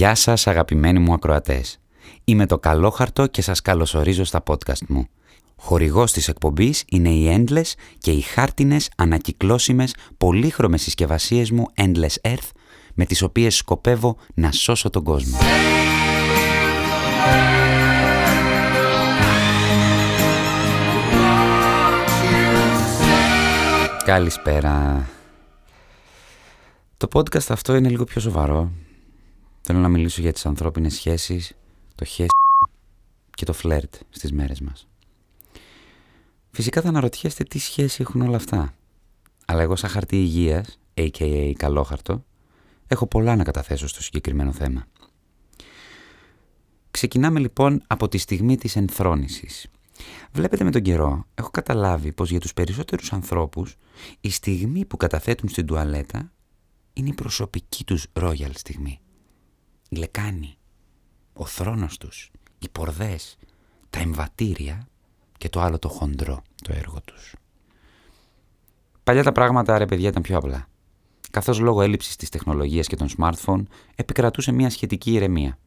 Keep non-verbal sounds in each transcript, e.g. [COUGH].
Γεια σας αγαπημένοι μου ακροατές. Είμαι το Καλόχαρτο και σας καλωσορίζω στα podcast μου. Χορηγός της εκπομπής είναι οι Endless και οι χάρτινες, ανακυκλώσιμες, πολύχρωμες συσκευασίες μου Endless Earth με τις οποίες σκοπεύω να σώσω τον κόσμο. Καλησπέρα. Το podcast αυτό είναι λίγο πιο σοβαρό. Θέλω να μιλήσω για τις ανθρώπινες σχέσεις, το χέσι και το φλερτ στις μέρες μας. Φυσικά θα αναρωτιέστε τι σχέση έχουν όλα αυτά. Αλλά εγώ σαν χαρτί υγείας, a.k.a. καλόχαρτο, έχω πολλά να καταθέσω στο συγκεκριμένο θέμα. Ξεκινάμε λοιπόν από τη στιγμή της ενθρόνησης. Βλέπετε με τον καιρό, έχω καταλάβει πως για τους περισσότερους ανθρώπους η στιγμή που καταθέτουν στην τουαλέτα είναι η προσωπική τους royal στιγμή. Η λεκάνη, ο θρόνος τους, οι πορδές, τα εμβατήρια και το άλλο το χοντρό, το έργο τους. Παλιά τα πράγματα, ρε παιδιά, ήταν πιο απλά. Καθώς λόγω έλλειψης της τεχνολογίας και των smartphone επικρατούσε μια σχετική ηρεμία.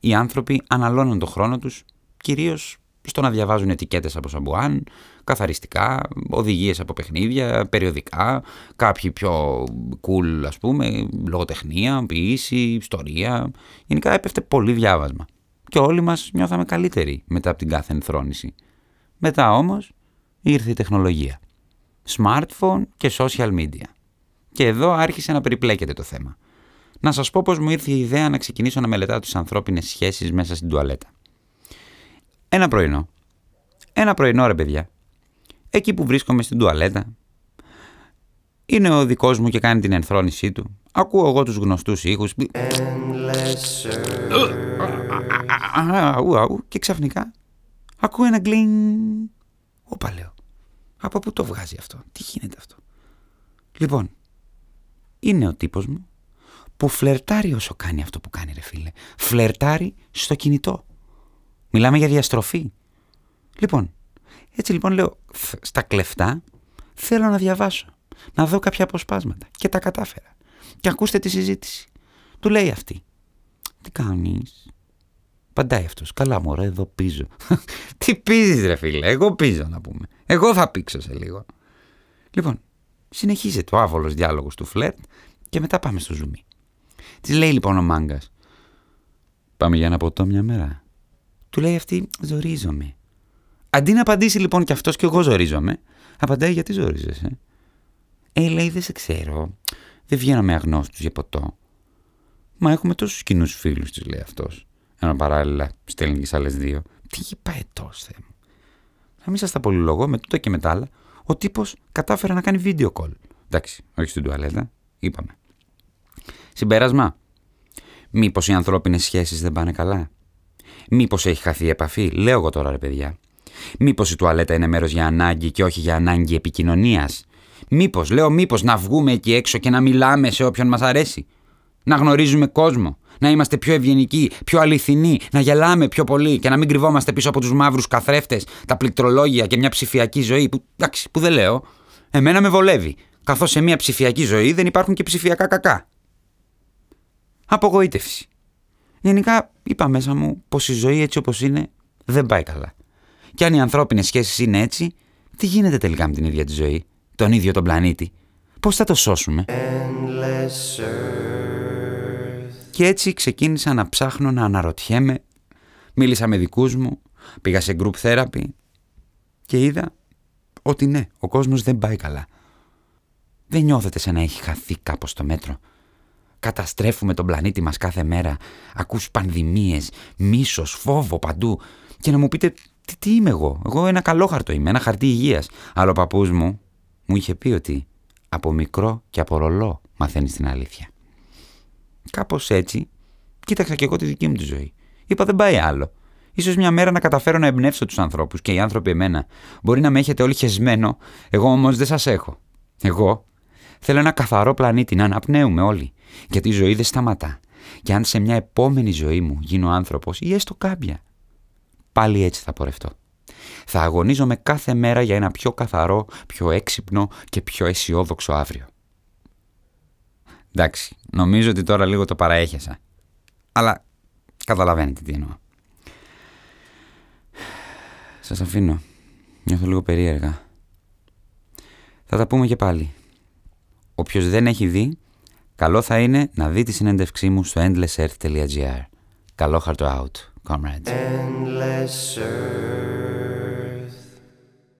Οι άνθρωποι αναλώνουν το χρόνο τους, κυρίως στο να διαβάζουν ετικέτες από σαμπουάν, καθαριστικά, οδηγίες από παιχνίδια, περιοδικά, κάποιοι πιο cool ας πούμε, λογοτεχνία, ποιήση, ιστορία. Γενικά έπεφτε πολύ διάβασμα. Και όλοι μας νιώθαμε καλύτεροι μετά από την κάθε ενθρόνηση. Μετά όμως ήρθε η τεχνολογία. Smartphone και social media. Και εδώ άρχισε να περιπλέκεται το θέμα. Να σας πω πώς μου ήρθε η ιδέα να ξεκινήσω να μελετάω τις ανθρώπινες σχέσεις μέσα στην τουαλέτα. Ένα πρωινό. Ένα πρωινό ρε παιδιά. Εκεί που βρίσκομαι στην τουαλέτα. Είναι ο δικός μου και κάνει την ενθρόνησή του. Ακούω εγώ τους γνωστούς ήχους. Και ξαφνικά ακούω ένα γκλινγκ. Όπα λέω. Από πού το βγάζει αυτό; Τι γίνεται αυτό; Λοιπόν, είναι ο τύπος μου που φλερτάρει όσο κάνει αυτό που κάνει ρε φίλε. Φλερτάρει στο κινητό. Μιλάμε για διαστροφή. Λοιπόν, έτσι λοιπόν λέω στα κλεφτά θέλω να διαβάσω, να δω κάποια αποσπάσματα και τα κατάφερα. Και ακούστε τη συζήτηση. Του λέει αυτή. Τι κάνεις; Παντάει αυτός. Καλά μωρέ εδώ πίζω. [LAUGHS] Τι πίζεις ρε φίλε. Εγώ πίζω να πούμε. Εγώ θα πήξω σε λίγο. Λοιπόν, συνεχίζεται ο άβολος διάλογος του φλερτ και μετά πάμε στο ζουμί. Της λέει λοιπόν ο μάγκας. Πάμε για ένα ποτό μια μέρα. Του λέει αυτή, ζορίζομαι. Αντί να απαντήσει λοιπόν κι αυτός κι εγώ ζορίζομαι, απαντάει γιατί ζορίζεσαι; Ε, λέει, δεν σε ξέρω. Δεν βγαίνω με αγνώστους για ποτό. Μα έχουμε τόσους κοινούς φίλους, της λέει αυτός. Ενώ παράλληλα στέλνει και άλλες δύο. Τι ετός, Θεέ μου. Να μην σας τα πολυλογώ με τούτο και με τα άλλα. Ο τύπος κατάφερε να κάνει video call. Εντάξει, όχι στην τουαλέτα. Είπαμε. Συμπέρασμα. Μήπως οι ανθρώπινες σχέσεις δεν πάνε καλά; Μήπως έχει χαθεί η επαφή, λέω εγώ τώρα ρε παιδιά. Μήπως η τουαλέτα είναι μέρος για ανάγκη και όχι για ανάγκη επικοινωνίας; Μήπως, λέω μήπως να βγούμε εκεί έξω και να μιλάμε σε όποιον μας αρέσει; Να γνωρίζουμε κόσμο. Να είμαστε πιο ευγενικοί, πιο αληθινοί, να γελάμε πιο πολύ και να μην κρυβόμαστε πίσω από τους μαύρους καθρέφτες, τα πληκτρολόγια και μια ψηφιακή ζωή που, εντάξει, που δεν λέω. Εμένα με βολεύει. Καθώς σε μια ψηφιακή ζωή δεν υπάρχουν και ψηφιακά κακά. Απογοήτευση. Γενικά είπα μέσα μου πως η ζωή έτσι όπως είναι δεν πάει καλά. Και αν οι ανθρώπινες σχέσεις είναι έτσι, τι γίνεται τελικά με την ίδια τη ζωή, τον ίδιο τον πλανήτη; Πώς θα το σώσουμε; Και έτσι ξεκίνησα να ψάχνω να αναρωτιέμαι. Μίλησα με δικούς μου, πήγα σε group therapy και είδα ότι ναι, ο κόσμος δεν πάει καλά. Δεν νιώθετε σαν να έχει χαθεί κάπως το μέτρο Καταστρέφουμε τον πλανήτη μας κάθε μέρα. Ακούς πανδημίες, μίσος, φόβο παντού. Και να μου πείτε, τι, τι είμαι εγώ; Εγώ ένα καλό χαρτό είμαι, ένα χαρτί υγείας. Αλλά ο παππούς μου μου είχε πει ότι από μικρό και από ρολό μαθαίνεις την αλήθεια. Κάπως έτσι κοίταξα και εγώ τη δική μου τη ζωή. Είπα δεν πάει άλλο. Ίσως μια μέρα να καταφέρω να εμπνεύσω τους ανθρώπους και οι άνθρωποι εμένα. Μπορεί να με έχετε όλοι χεσμένο, εγώ όμως δεν σας έχω. Εγώ θέλω ένα καθαρό πλανήτη να αναπνέουμε όλοι. Γιατί η ζωή δεν σταματά. Και αν σε μια επόμενη ζωή μου γίνω άνθρωπος ή έστω κάμπια, πάλι έτσι θα πορευτώ. Θα αγωνίζομαι κάθε μέρα για ένα πιο καθαρό, πιο έξυπνο και πιο αισιόδοξο αύριο. Εντάξει, νομίζω ότι τώρα λίγο το παραέχεσα. Αλλά καταλαβαίνετε τι εννοώ. Σας αφήνω. Νιώθω λίγο περίεργα. Θα τα πούμε και πάλι. Όποιος δεν έχει δει, καλό θα είναι να δει τη συνέντευξή μου στο endlessearth.gr. Καλό χαρτο out, comrades. Endless